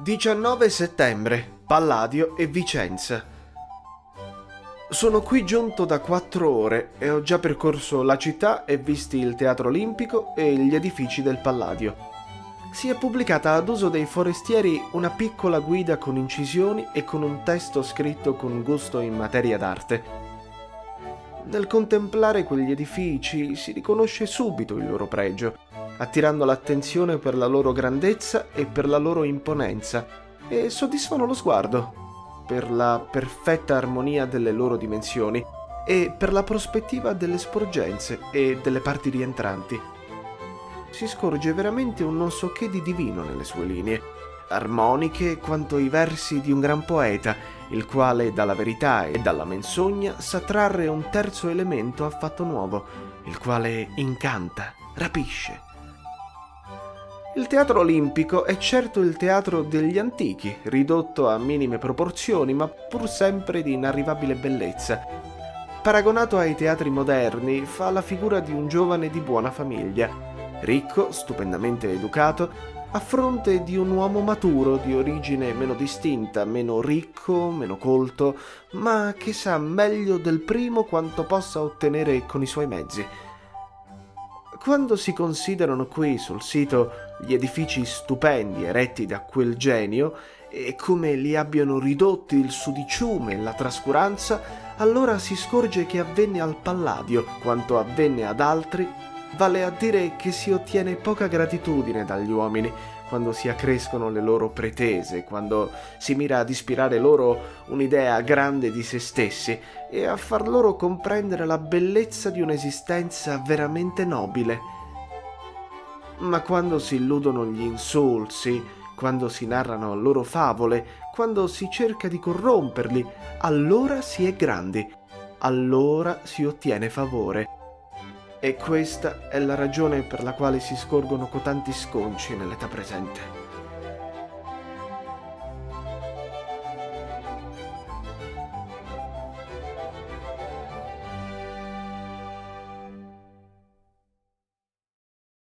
19 settembre, Palladio e Vicenza. Sono qui giunto da quattro ore e ho già percorso la città e visti il Teatro Olimpico e gli edifici del Palladio. Si è pubblicata ad uso dei forestieri una piccola guida con incisioni e con un testo scritto con gusto in materia d'arte. Nel contemplare quegli edifici si riconosce subito il loro pregio attirando l'attenzione per la loro grandezza e per la loro imponenza, e soddisfano lo sguardo per la perfetta armonia delle loro dimensioni e per la prospettiva delle sporgenze e delle parti rientranti. Si scorge veramente un non so che di divino nelle sue linee, armoniche quanto i versi di un gran poeta, il quale dalla verità e dalla menzogna sa trarre un terzo elemento affatto nuovo, il quale incanta, rapisce, il teatro olimpico è certo il teatro degli antichi, ridotto a minime proporzioni, ma pur sempre di inarrivabile bellezza. Paragonato ai teatri moderni, fa la figura di un giovane di buona famiglia, ricco, stupendamente educato, a fronte di un uomo maturo di origine meno distinta, meno ricco, meno colto, ma che sa meglio del primo quanto possa ottenere con i suoi mezzi. Quando si considerano qui sul sito gli edifici stupendi eretti da quel genio e come li abbiano ridotti il sudiciume e la trascuranza, allora si scorge che avvenne al Palladio quanto avvenne ad altri, vale a dire che si ottiene poca gratitudine dagli uomini quando si accrescono le loro pretese, quando si mira ad ispirare loro un'idea grande di se stessi e a far loro comprendere la bellezza di un'esistenza veramente nobile. Ma quando si illudono gli insulsi, quando si narrano loro favole, quando si cerca di corromperli, allora si è grandi, allora si ottiene favore. E questa è la ragione per la quale si scorgono cotanti sconci nell'età presente.